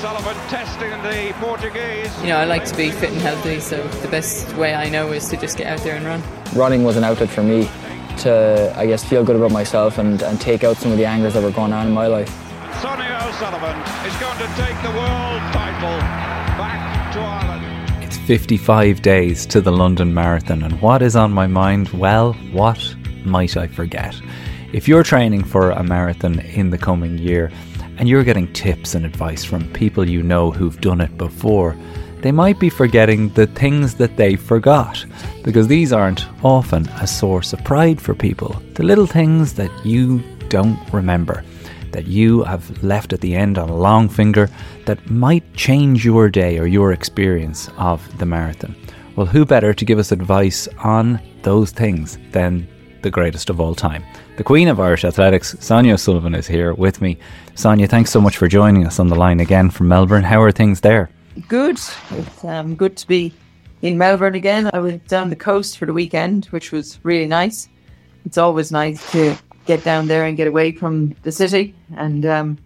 O'Sullivan testing the Portuguese. You know, I like to be fit and healthy, so the best way I know is to just get out there and run. Running was an outlet for me to, I guess, feel good about myself and, and take out some of the angers that were going on in my life. Sonia O'Sullivan is going to take the world title back to Ireland. It's 55 days to the London Marathon, and what is on my mind? Well, what might I forget? If you're training for a marathon in the coming year and you're getting tips and advice from people you know who've done it before, they might be forgetting the things that they forgot because these aren't often a source of pride for people. The little things that you don't remember, that you have left at the end on a long finger that might change your day or your experience of the marathon. Well, who better to give us advice on those things than the greatest of all time? The Queen of Irish Athletics, Sonia Sullivan, is here with me. Sonia, thanks so much for joining us on the line again from Melbourne. How are things there? Good. It's um, good to be in Melbourne again. I went down the coast for the weekend, which was really nice. It's always nice to get down there and get away from the city and um,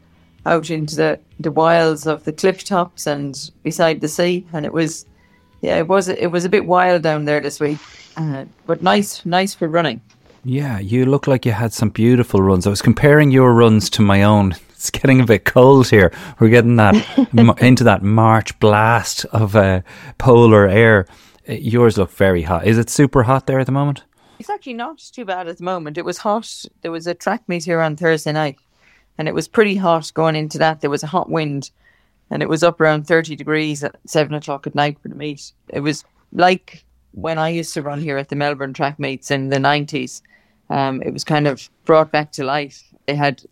out into the, the wilds of the cliff tops and beside the sea. And it was, yeah, it was it was a bit wild down there this week, uh, but nice, nice for running. Yeah, you look like you had some beautiful runs. I was comparing your runs to my own. It's getting a bit cold here. We're getting that into that March blast of uh, polar air. Uh, yours look very hot. Is it super hot there at the moment? It's actually not too bad at the moment. It was hot. There was a track meet here on Thursday night, and it was pretty hot going into that. There was a hot wind, and it was up around 30 degrees at seven o'clock at night for the meet. It was like when I used to run here at the Melbourne track meets in the 90s um, it was kind of brought back to life. They had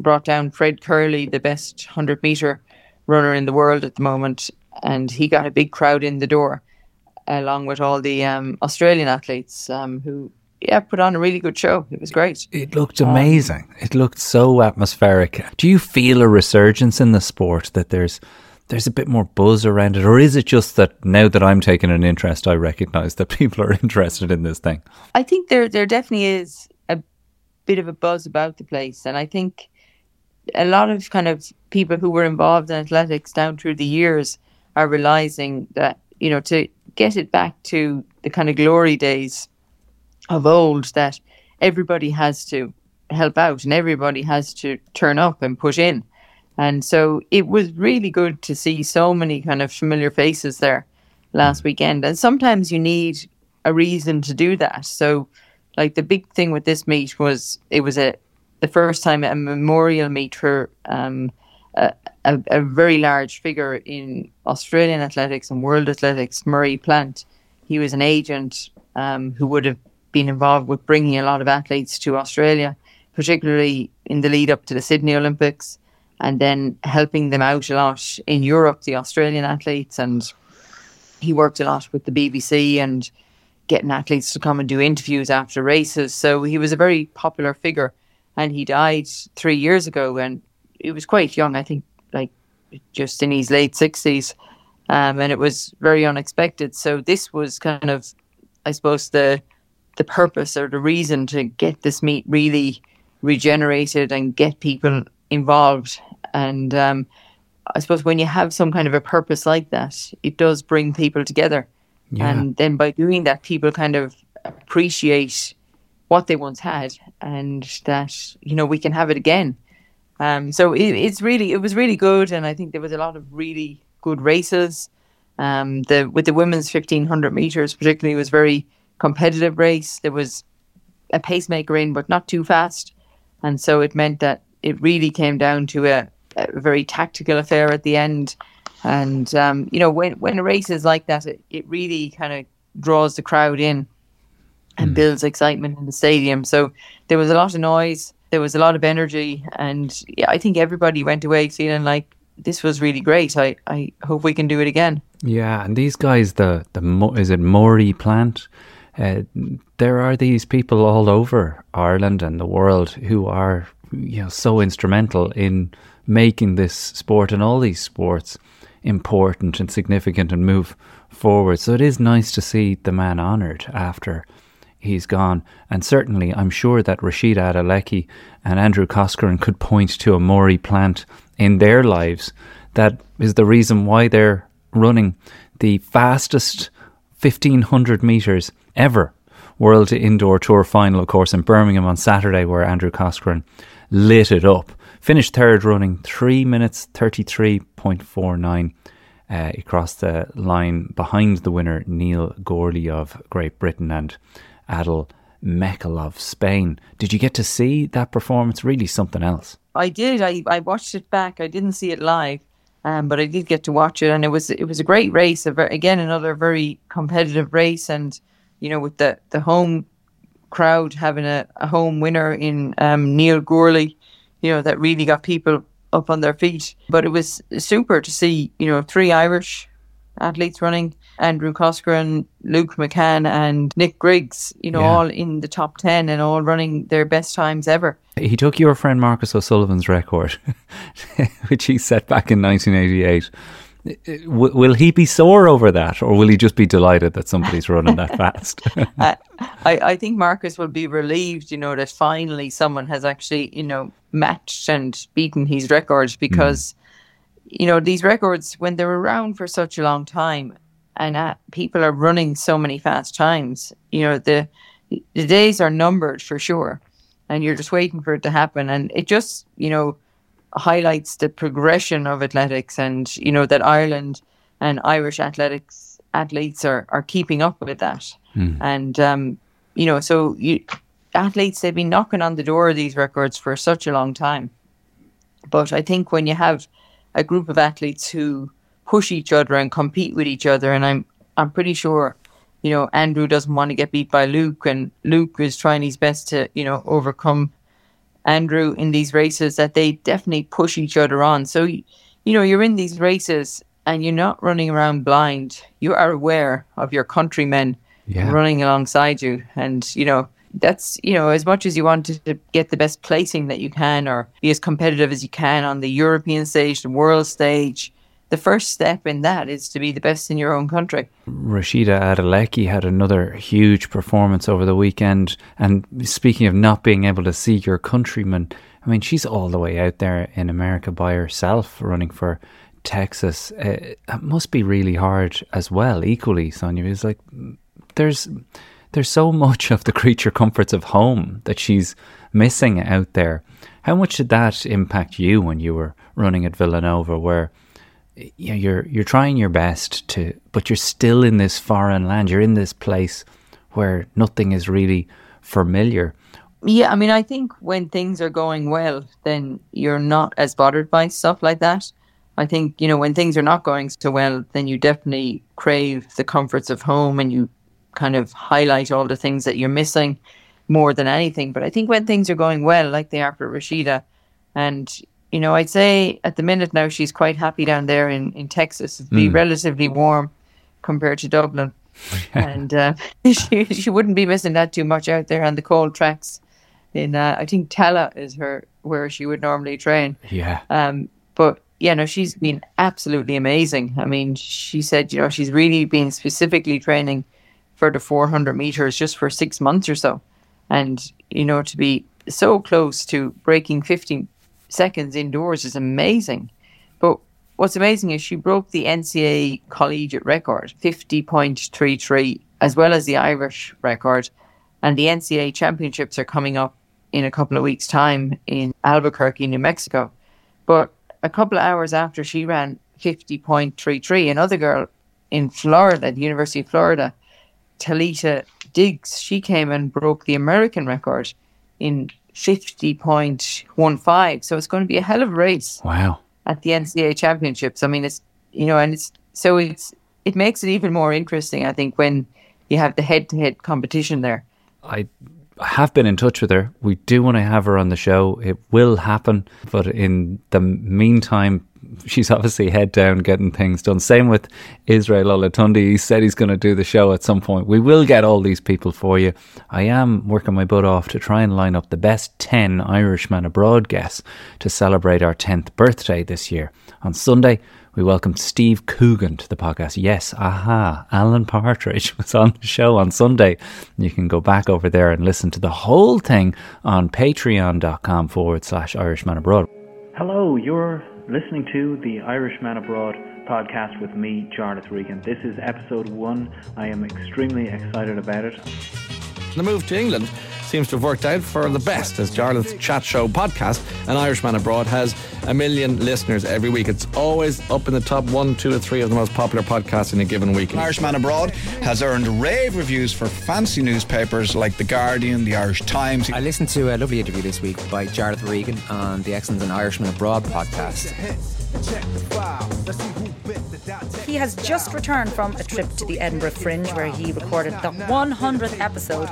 brought down Fred Kerley, the best 100 meter runner in the world at the moment, and he got a big crowd in the door, along with all the um, Australian athletes um, who, yeah, put on a really good show. It was great. It looked amazing. it looked so atmospheric. Do you feel a resurgence in the sport that there's there's a bit more buzz around it, or is it just that now that I'm taking an interest, I recognise that people are interested in this thing? I think there there definitely is a bit of a buzz about the place, and I think a lot of kind of people who were involved in athletics down through the years are realizing that you know to get it back to the kind of glory days of old that everybody has to help out and everybody has to turn up and put in and so it was really good to see so many kind of familiar faces there last mm. weekend. And sometimes you need a reason to do that. So, like the big thing with this meet was it was a the first time a memorial meet for um, a, a, a, very large figure in Australian athletics and world athletics, Maurie Plant. He was an agent um, who would have been involved with bringing a lot of athletes to Australia, particularly in the lead up to the Sydney Olympics and then helping them out a lot in Europe, the Australian athletes. And he worked a lot with the BBC and getting athletes to come and do interviews after races. So he was a very popular figure. And he died three years ago, and he was quite young, I think, like just in his late 60s. Um, and it was very unexpected. So this was kind of, I suppose, the the purpose or the reason to get this meet really regenerated and get people involved. And um, I suppose when you have some kind of a purpose like that, it does bring people together. Yeah. And then by doing that, people kind of appreciate what they once had and that, you know, we can have it again. Um, so it, it's really, it was really good. And I think there was a lot of really good races. Um, the with the women's 1500 meters, particularly, was very competitive race. There was a pacemaker in, but not too fast. And so it meant that it really came down to a, a very tactical affair at the end. And um, you know, when when a race is like that, it, it really kind of draws the crowd in and mm. builds excitement in the stadium. So there was a lot of noise, there was a lot of energy, and yeah, I think everybody went away feeling like this was really great. I, I hope we can do it again. Yeah, and these guys, the the is it Maurie Plant? Uh, there are these people all over Ireland and the world who are you know so instrumental in making this sport and all these sports important and significant and move forward. So it is nice to see the man honoured after he's gone. And certainly, I'm sure that Rhasidat Adeleke and Andrew Coscoran could point to a Maurie Plant in their lives that is the reason why they're running the fastest 1500 metres ever World Indoor Tour final, of course, in Birmingham on Saturday, where Andrew Coscoran lit it up. Finished third, running 3 minutes 33.49 uh, across the line behind the winner, Neil Gourley of Great Britain and Adel Mechaal of Spain. Did you get to see that performance? Really something else. I did. I, I watched it back. I didn't see it live, um, but I did get to watch it, and it was it was a great race. A very, again, another very competitive race, and you know, with the the home crowd having a, a home winner in um, Neil Gourley, you know, that really got people up on their feet. But it was super to see, you know, three Irish athletes running Andrew Coscoran, Luke McCann, and Nick Griggs, you know, yeah. all in the top 10 and all running their best times ever. He took your friend Marcus O'Sullivan's record, which he set back in 1988. Will he be sore over that, or will he just be delighted that somebody's running that fast? I, I think Marcus will be relieved, you know, that finally someone has actually, you know, matched and beaten his records because, mm. you know, these records, when they're around for such a long time and uh, people are running so many fast times, you know, the, the days are numbered for sure. And you're just waiting for it to happen. And it just, you know, highlights the progression of athletics and you know that Ireland and Irish athletics athletes are are keeping up with that mm. and um, you know so you athletes they've been knocking on the door of these records for such a long time but I think when you have a group of athletes who push each other and compete with each other and I'm I'm pretty sure you know Andrew doesn't want to get beat by Luke and Luke is trying his best to you know overcome Andrew in these races that they definitely push each other on. So, you know, you're in these races and you're not running around blind. You are aware of your countrymen yeah. running alongside you. And, you know, that's, you know, as much as you want to get the best placing that you can or be as competitive as you can on the European stage, the world stage, the first step in that is to be the best in your own country. Rhasidat Adeleke had another huge performance over the weekend. And speaking of not being able to see your countrymen, I mean, she's all the way out there in America by herself running for Texas. Uh, it must be really hard as well, equally, Sonia. It's like there's there's so much of the creature comforts of home that she's missing out there. How much did that impact you when you were running at Villanova, where you know, you're you're trying your best to, but you're still in this foreign land. You're in this place where nothing is really familiar. Yeah, I mean, I think when things are going well, then you're not as bothered by stuff like that. I think you know when things are not going so well, then you definitely crave the comforts of home, and you kind of highlight all the things that you're missing more than anything. But I think when things are going well, like they are for Rhasidat, and you know, I'd say at the minute now she's quite happy down there in, in Texas. It'd be mm. relatively warm compared to Dublin. and uh, she, she wouldn't be missing that too much out there on the cold tracks. In uh, I think Tallaght is her where she would normally train. Yeah. Um, but yeah, no, she's been absolutely amazing. I mean, she said, you know, she's really been specifically training for the 400 meters just for six months or so, and you know, to be so close to breaking 50 seconds indoors is amazing. But what's amazing is she broke the NCAA collegiate record, 50.33, as well as the Irish record. And the NCAA championships are coming up in a couple of weeks' time in Albuquerque, New Mexico. But a couple of hours after she ran 50.33, another girl in Florida, the University of Florida, Talitha Diggs, she came and broke the American record in 50.15. So it's going to be a hell of a race. Wow. At the NCAA championships. I mean, it's, you know, and it's, so it's, it makes it even more interesting, I think, when you have the head to head competition there. I have been in touch with her. We do want to have her on the show. It will happen. But in the meantime, she's obviously head down getting things done. Same with Israel Olatunde. He said he's going to do the show at some point. We will get all these people for you. I am working my butt off to try and line up the best 10 Irishman abroad guests to celebrate our 10th birthday this year. On Sunday, we welcomed Steve Coogan to the podcast. Yes, aha, Alan Partridge was on the show on Sunday. You can go back over there and listen to the whole thing on patreon.com forward slash Irishman Abroad. Hello, you're listening to the Irishman Abroad podcast with me, Jarlath Regan. This is episode one. I am extremely excited about it. The move to England seems to have worked out for the best as Jarlath's Chat Show podcast, An Irishman Abroad, has a million listeners every week. It's always up in the top one, two, or three of the most popular podcasts in a given week. An Irishman Abroad has earned rave reviews for fancy newspapers like The Guardian, The Irish Times. I listened to a lovely interview this week by Jarlath Regan on the Excellence and Irishman Abroad podcast. He has just returned from a trip to the Edinburgh Fringe where he recorded the 100th episode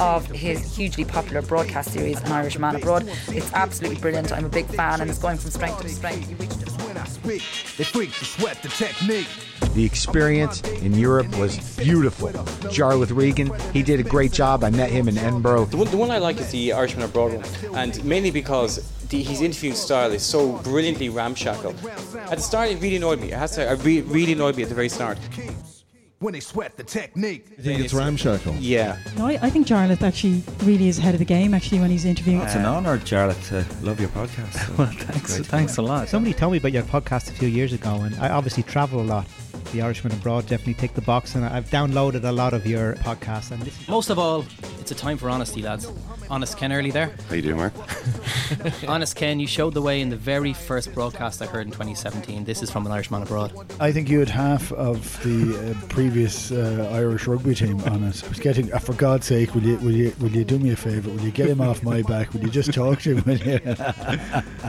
of his hugely popular broadcast series, An Irishman Abroad. It's absolutely brilliant. I'm a big fan and it's going from strength to strength. They freak to sweat the. The experience in Europe was beautiful. Jarlath Regan, he did a great job. I met him in Edinburgh. The one, the one I like is the Irishman Abroad one, and mainly because the, his interviewing style is so brilliantly ramshackle. At the start, it really annoyed me. It has to say, I re- really annoyed me at the very start. When they sweat the technique. You think it's ramshackle? Yeah. No, I, I think Jarlath actually really is ahead of the game actually when he's interviewing. It's an honour, Jarlath, to love your podcast. well, thanks, thanks a lot. Somebody told me about your podcast a few years ago, and I obviously travel a lot. The Irishman Abroad definitely tick the box, and I've downloaded a lot of your podcasts. And listen. Most of all, it's a time for honesty, lads. Honest Ken early there. How you doing, Mark? Honest Ken, you showed the way in the very first broadcast I heard in 2017. This is from an Irishman abroad. I think you had half of the uh, previous uh, Irish rugby team on it. I was getting, uh, for God's sake, will you, will you, will you do me a favour? Will you get him off my back? Will you just talk to him? Will you?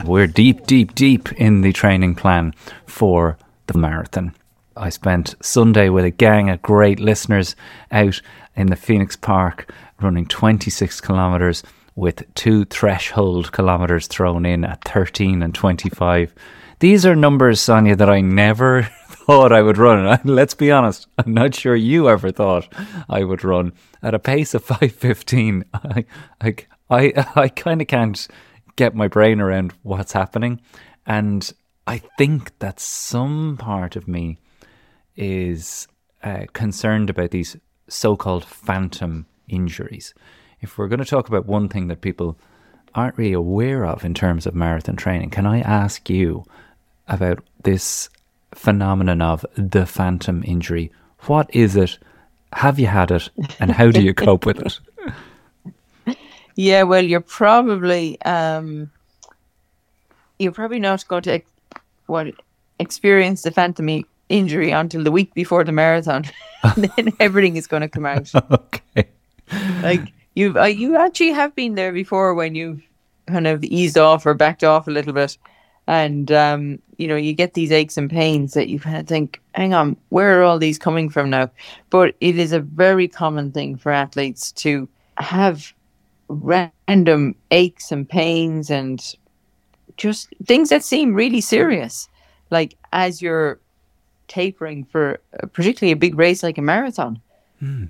We're deep, deep, deep in the training plan for the marathon. I spent Sunday with a gang of great listeners out in the Phoenix Park running 26 kilometres with two threshold kilometres thrown in at 13 and 25. These are numbers, Sonia, that I never thought I would run. Let's be honest, I'm not sure you ever thought I would run at a pace of 5:15. I I I, I kind of can't get my brain around what's happening, and I think that some part of me is uh, concerned about these so-called phantom injuries. If we're going to talk about one thing that people aren't really aware of in terms of marathon training, can I ask you about this phenomenon of the phantom injury? What is it? Have you had it? And how do you cope with it? Yeah, well, you're probably um, you're probably not going to what experience the phantom injury until the week before the marathon. And then everything is going to come out. okay. Like you, uh, you actually have been there before when you've kind of eased off or backed off a little bit, and um, you know you get these aches and pains that you kind of think, hang on, where are all these coming from now? But it is a very common thing for athletes to have random aches and pains and just things that seem really serious, like as you're tapering for uh, particularly a big race like a marathon.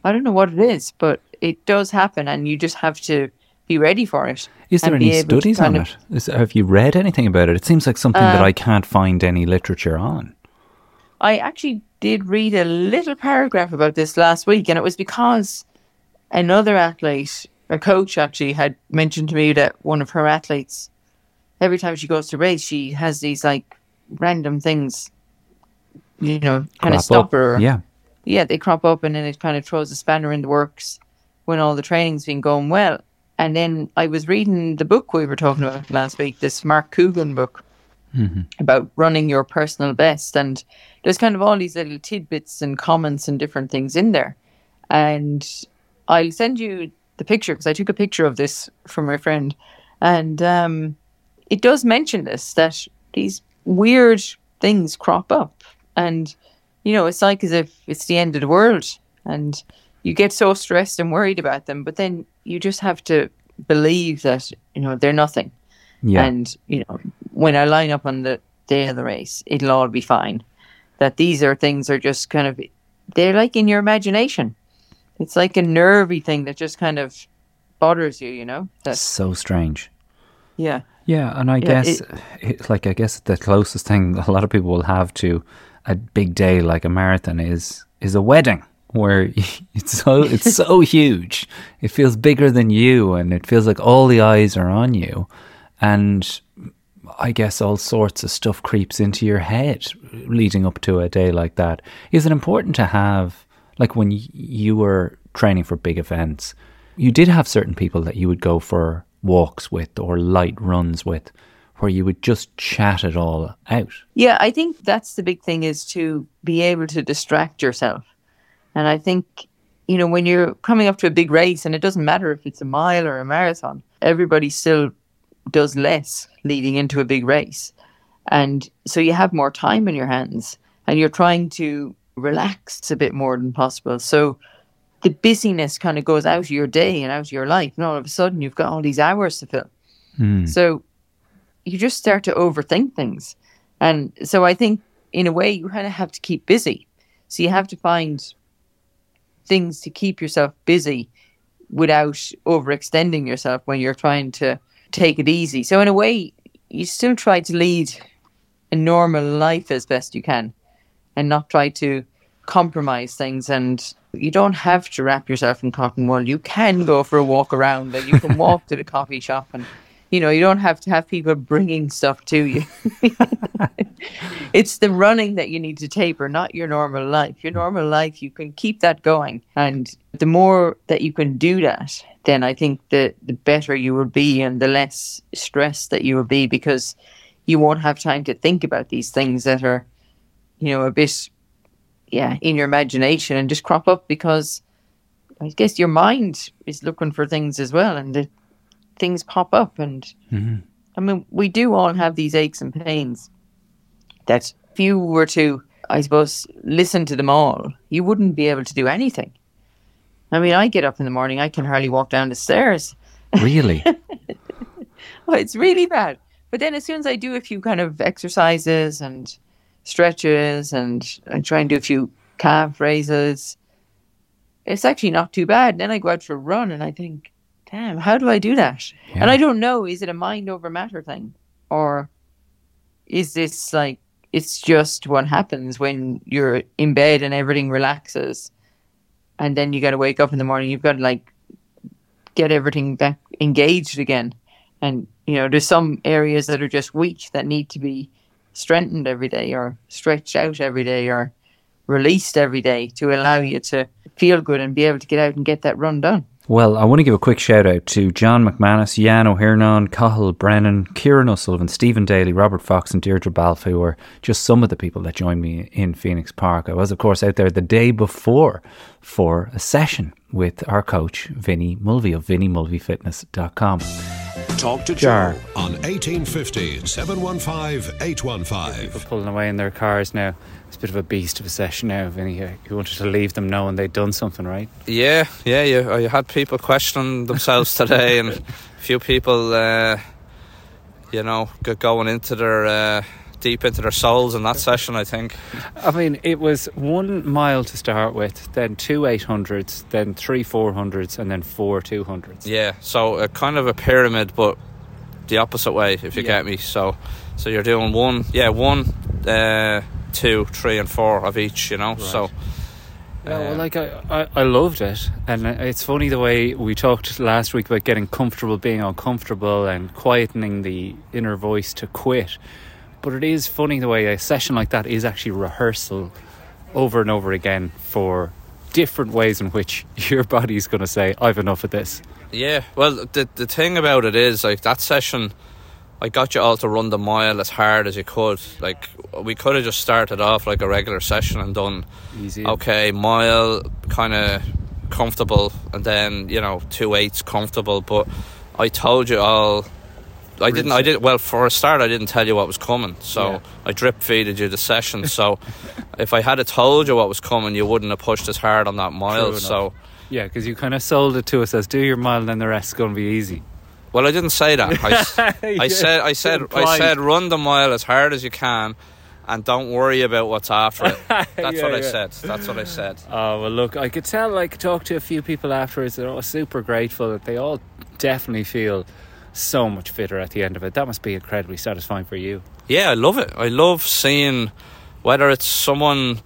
I don't know what it is, but it does happen, and you just have to be ready for it. Is there any studies on it? Is, have you read anything about it? It seems like something that Uh, I can't find any literature on. I actually did read a little paragraph about this last week, and it was because another athlete, a coach actually, had mentioned to me that one of her athletes, every time she goes to race, she has these like random things, you know, kind of stopper. up. Yeah. Yeah, they crop up, and then it kind of throws a spanner in the works when all the training's been going well. And then I was reading the book we were talking about last week, this Mark Coogan book about running your personal best. And there's kind of all these little tidbits and comments and different things in there. And I'll send you the picture because I took a picture of this from my friend. And um, it does mention this that these weird things crop up. And, you know, it's like as if it's the end of the world. And you get so stressed and worried about them. But then you just have to believe that, you know, they're nothing. Yeah. And, you know, when I line up on the day of the race, it'll all be fine. That these are things are just kind of, they're like in your imagination. It's like a nervy thing that just kind of bothers you, you know? That's, so strange. yeah. Yeah, and I Yeah, guess, it- it, like, I guess the closest thing a lot of people will have to a big day like a marathon is is a wedding where it's so it's so huge. It feels bigger than you, and it feels like all the eyes are on you. And I guess all sorts of stuff creeps into your head leading up to a day like that. Is it important to have, like when you were training for big events, you did have certain people that you would go for walks with or light runs with where you would just chat it all out. Yeah, I think that's the big thing is to be able to distract yourself. And I think, you know, when you're coming up to a big race, and it doesn't matter if it's a mile or a marathon, everybody still does less leading into a big race. And so you have more time in your hands and you're trying to relax a bit more than possible. So the busyness kind of goes out of your day and out of your life. And all of a sudden you've got all these hours to fill. Mm. So you just start to overthink things. And so I think in a way you kind of have to keep busy. So you have to find things to keep yourself busy without overextending yourself when you're trying to take it easy. So in a way you still try to lead a normal life as best you can and not try to compromise things and you don't have to wrap yourself in cotton wool. You can go for a walk around and you can walk to the coffee shop and you know, you don't have to have people bringing stuff to you. it's the running that you need to taper, not your normal life. Your normal life, you can keep that going. And the more that you can do that, then I think the, the better you will be and the less stressed that you will be because you won't have time to think about these things that are, you know, a bit, yeah, in your imagination and just crop up because I guess your mind is looking for things as well. And the, things pop up. And mm-hmm. I mean, we do all have these aches and pains that if you were to, I suppose, listen to them all, you wouldn't be able to do anything. I mean, I get up in the morning, I can hardly walk down the stairs. Really? oh, it's really bad. But then as soon as I do a few kind of exercises and stretches and I try and do a few calf raises, it's actually not too bad. Then I go out for a run and I think, damn, how do I do that? Yeah. And I don't know, is it a mind over matter thing? Or is this like, it's just what happens when you're in bed and everything relaxes. And then you got to wake up in the morning, you've got to like get everything back engaged again. And, you know, there's some areas that are just weak that need to be strengthened every day or stretched out every day or released every day to allow you to feel good and be able to get out and get that run done. Well, I want to give a quick shout out to John McManus, Jan O'Hiernan, Cahill Brennan, Kieran O'Sullivan, Stephen Daly, Robert Fox, and Deirdre Balfe, who were just some of the people that joined me in Phoenix Park. I was, of course, out there the day before for a session with our coach, Vinny Mulvey of VinnyMulveyFitness.com. Talk to Jar. Joe on 1850 715 815. People pulling away in their cars now. It's a bit of a beast of a session now, Vinny. You wanted to leave them knowing they'd done something, right? Yeah, yeah, you, you had people questioning themselves today, and a few people, uh, you know, got going into their uh, deep into their souls in that session. I think. I mean, it was one mile to start with, then two 800s, then three 400s, and then four 200s. Yeah, so a kind of a pyramid, but the opposite way, if you Yeah. get me. So, so you're doing one, yeah, one, uh, two, three, and four of each. You know, so. Yeah, well, um, like I, I, I loved it, and it's funny the way we talked last week about getting comfortable, being uncomfortable, and quietening the inner voice to quit. But it is funny the way a session like that is actually rehearsal over and over again for different ways in which your body's going to say, "I've enough of this." Yeah, well, the the thing about it is like that session. I got you all to run the mile as hard as you could. Like we could have just started off like a regular session and done Easy. okay mile, kind of comfortable, and then you know two eights comfortable. But I told you all. I didn't. I did well for a start. I didn't tell you what was coming, so Yeah. I drip feeded you the session. So if I had told you what was coming, you wouldn't have pushed as hard on that mile. So Yeah, because you kind of sold it to us as do your mile, and then the rest's going to be easy. Well, I didn't say that. I, I said, I said, I said, run the mile as hard as you can, and don't worry about what's after it. That's Yeah, what I yeah. said. That's what I said. Oh well, look, I could tell. Like, talk to a few people afterwards. They're all super grateful that they all definitely feel so much fitter at the end of it. That must be incredibly satisfying for you. Yeah, I love it. I love seeing whether it's someone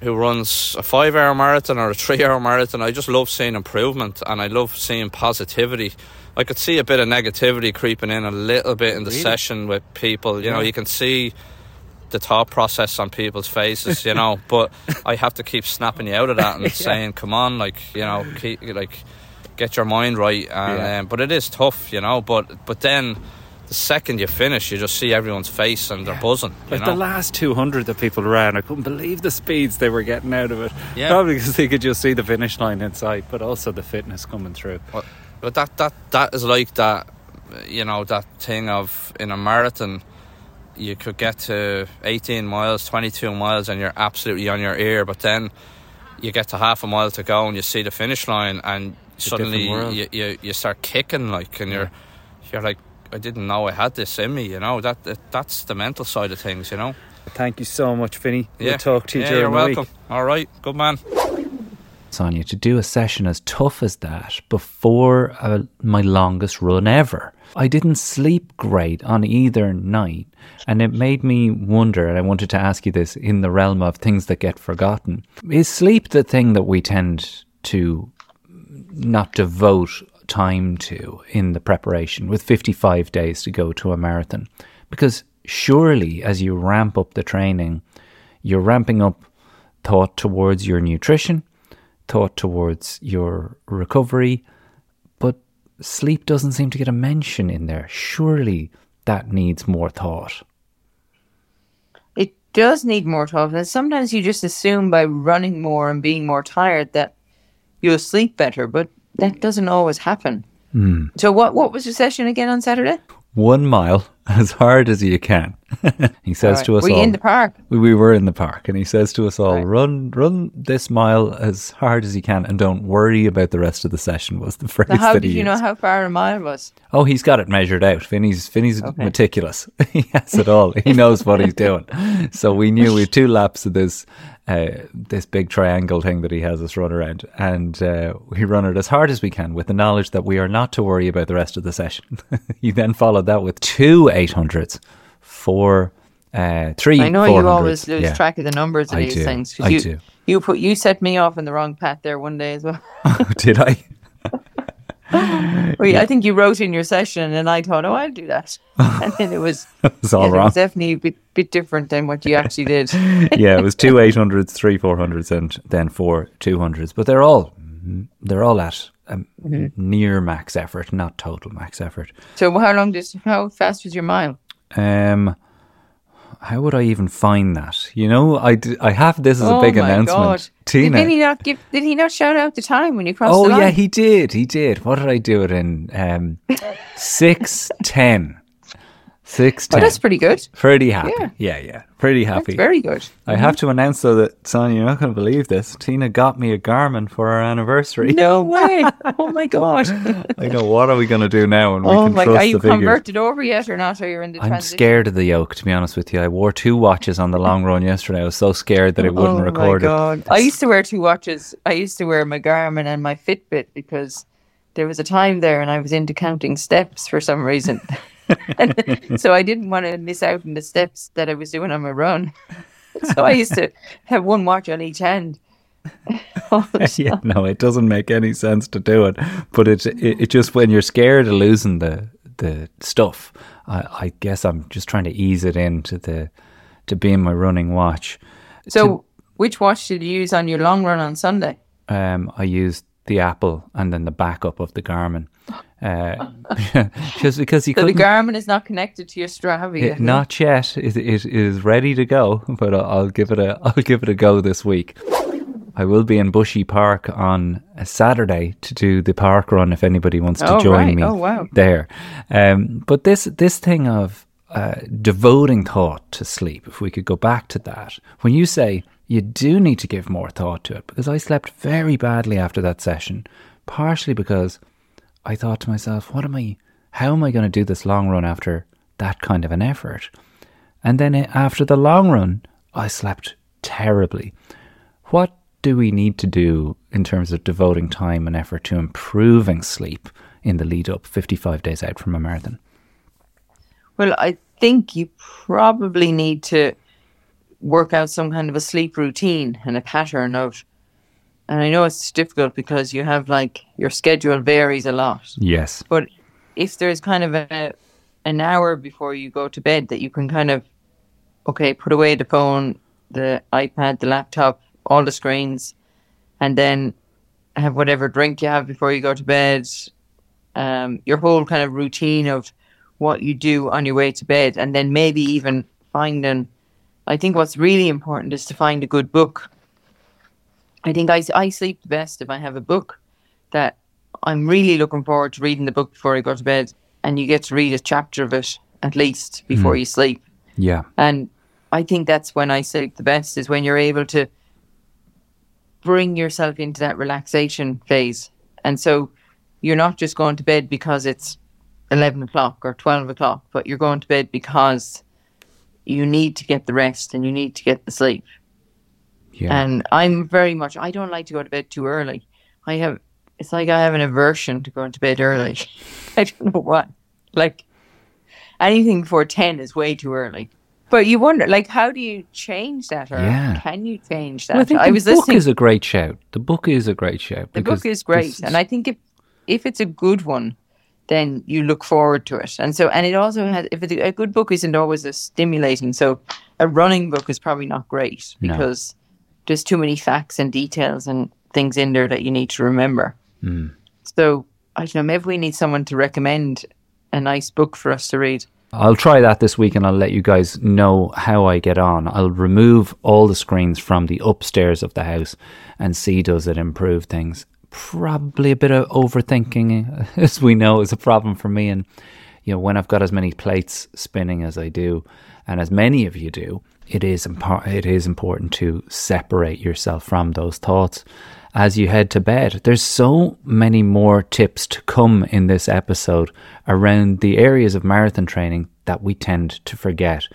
who runs a five-hour marathon or a three-hour marathon. I just love seeing improvement, and I love seeing positivity I could see a bit of negativity creeping in a little bit in the Really? session with people. You know, you can see the thought process on people's faces. You know, but I have to keep snapping you out of that and Yeah. saying, "Come on, like you know, keep like get your mind right." And Yeah. um, but it is tough, you know. But but then. The second you finish, you just see everyone's face and they're buzzing. You Like know? the last 200 that people ran, I couldn't believe the speeds they were getting out of it. Yeah. Probably because they could just see the finish line inside, but also the fitness coming through. But that that that is like that, you know, that thing of in a marathon, you could get to 18 miles, 22 miles, and you're absolutely on your ear. But then you get to half a mile to go, and you see the finish line, and It's suddenly you, you you start kicking like, and you're you're like, I didn't know I had this in me. You know that, that that's the mental side of things. You know. Thank you so much, Vinny. Yeah. We'll talk to you yeah, during you're the welcome. week. All right, good man. Sonia, to do a session as tough as that before uh, my longest run ever. I didn't sleep great on either night, and it made me wonder. And I wanted to ask you this in the realm of things that get forgotten: Is sleep the thing that we tend to not devote time to in the preparation with 55 days to go to a marathon? Because surely, as you ramp up the training, you're ramping up thought towards your nutrition, thought towards your recovery, but sleep doesn't seem to get a mention in there. Surely that needs more thought. It does need more thought. And sometimes you just assume by running more and being more tired that you'll sleep better, but that doesn't always happen. Hmm. So what what was your session again on Saturday? One mile as hard as you can. he says to us Were all. in the park? We, we were in the park, and he says to us all, "Run, run this mile as hard as you can, and don't worry about the rest of the session." Was the phrase Now, how that did he you know how far a mile was? Oh, he's got it measured out. Vinny's Vinny's meticulous. he has it all. He knows what he's doing. So we knew we had two laps of this uh, this big triangle thing that he has us run around, and uh, we run it as hard as we can with the knowledge that we are not to worry about the rest of the session. he then followed that with two eight hundreds, four, uh, three. I know you always lose Yeah. track of the numbers of I these do. things. I you, do. You put you set me off in the wrong path there one day as well. Did I? Well, yeah, I think you wrote in your session, and I thought, oh, I'll do that, and then it was It was all yeah, It was definitely a bit, bit different than what you actually did. yeah, it was two eight hundreds, three four hundreds, and then four two hundreds. But they're all they're all at um, Mhm. near max effort, not total max effort. So how long did how fast was your mile? Um, how would I even find that? You know, I, d- I have this as a oh big my announcement, God. Tina. Did he not give? Did he not shout out the time when you crossed oh the line? yeah, he did. He did. What did I do it in? Um, six ten. Six Oh, ten. that's pretty good. Pretty happy. Yeah. Yeah, yeah. Pretty happy. very good. I mm-hmm. have to announce though that Sonia, you're not going to believe this. Tina got me a Garmin for our anniversary. No way! Oh my god! I know. What are we going to do now when we oh can my! trust Are you figures? converted over yet or not? Or you're in the I'm transition? scared of the yoke, to be honest with you. I wore two watches on the long run yesterday. I was so scared that it oh wouldn't oh record my it. god! I used to wear two watches. I used to wear my Garmin and my Fitbit because there was a time there, and I was into counting steps for some reason. So I didn't want to miss out on the steps that I was doing on my run. So I used to have one watch on each hand. yeah, no, it doesn't make any sense to do it. But it, it, it just when you're scared of losing the the stuff, I, I guess I'm just trying to ease it into the to being my running watch. So, which watch did you use on your long run on Sunday? um, I used the Apple and then the backup of the Garmin. Uh, just because you So the. Garmin is not connected to your Strava. It, not yet. It, it is ready to go, but I'll, I'll give it a I'll give it a go this week. I will be in Bushy Park on a Saturday to do the park run. If anybody wants to Oh, join right. me Oh, wow. there, um, but this this thing of uh, devoting thought to sleep. If we could go back to that, when you say you do need to give more thought to it, because I slept very badly after that session, partially because I thought to myself, what am I, how am I going to do this long run after that kind of an effort? And then uh, after the long run, I slept terribly. What do we need to do in terms of devoting time and effort to improving sleep in the lead up 55 days out from a marathon? Well, I think you probably need to work out some kind of a sleep routine and a pattern of. And I know it's difficult because you have like your schedule varies a lot. Yes. But if there's kind of a an hour before you go to bed that you can kind of okay put away the phone, the iPad, the laptop, all the screens, and then have whatever drink you have before you go to bed. Um, your whole kind of routine of what you do on your way to bed, and then maybe even finding. I think what's really important is to find a good book. I think I, I sleep the best if I have a book that I'm really looking forward to reading the book before I go to bed, and you get to read a chapter of it at least before Mm. you sleep. Yeah. And I think that's when I sleep the best is when you're able to bring yourself into that relaxation phase. And so you're not just going to bed because it's 11 o'clock or 12 o'clock, but you're going to bed because you need to get the rest and you need to get the sleep. Yeah. And I'm very much, I don't like to go to bed too early. I have, it's like I have an aversion to going to bed early. I don't know why. Like anything before 10 is way too early. But you wonder, like, how do you change that? Or Yeah. can you change that? Well, I think I the was book listening. is a great shout. The book is a great shout. The book is great, this and I think if if it's a good one, then you look forward to it. And so, and it also has if it's a, good book isn't always as stimulating. So, a running book is probably not great No. because there's too many facts and details and things in there that you need to remember. Mm. So, I don't know. Maybe we need someone to recommend a nice book for us to read. I'll try that this week and I'll let you guys know how I get on. I'll remove all the screens from the upstairs of the house and see does it improve things. Probably a bit of overthinking, as we know, is a problem for me. And, you know, when I've got as many plates spinning as I do, and as many of you do, it is, impor- it is important to separate yourself from those thoughts as you head to bed. There's so many more tips to come in this episode around the areas of marathon training that we tend to forget.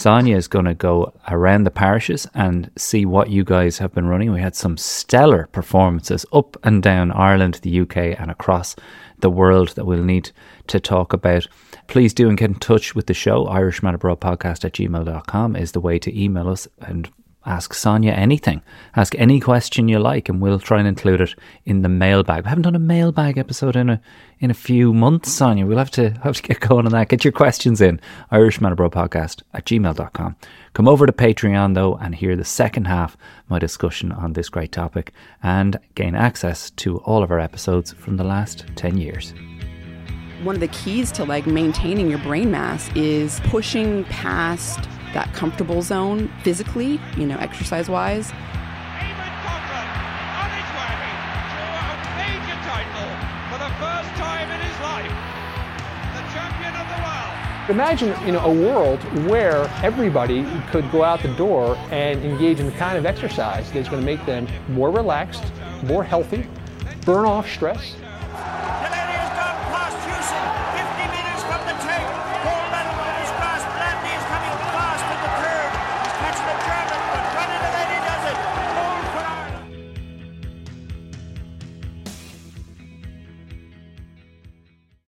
Sonia is going to go around the parishes and see what you guys have been running. We had some stellar performances up and down Ireland, the UK, and across the world that we'll need to talk about. Please do and get in touch with the show. Irishman Abroad Podcast at gmail.com is the way to email us and ask Sonia anything. Ask any question you like, and we'll try and include it in the mailbag. We haven't done a mailbag episode in a in a few months, Sonia. We'll have to have to get going on that. Get your questions in. Irishman Abroad Podcast at gmail.com. Come over to Patreon though and hear the second half my discussion on this great topic and gain access to all of our episodes from the last ten years. one of the keys to like maintaining your brain mass is pushing past that comfortable zone physically, you know, exercise wise. major title for the first time in his life. The champion of the world. Imagine you know a world where everybody could go out the door and engage in the kind of exercise that's going to make them more relaxed, more healthy, burn off stress,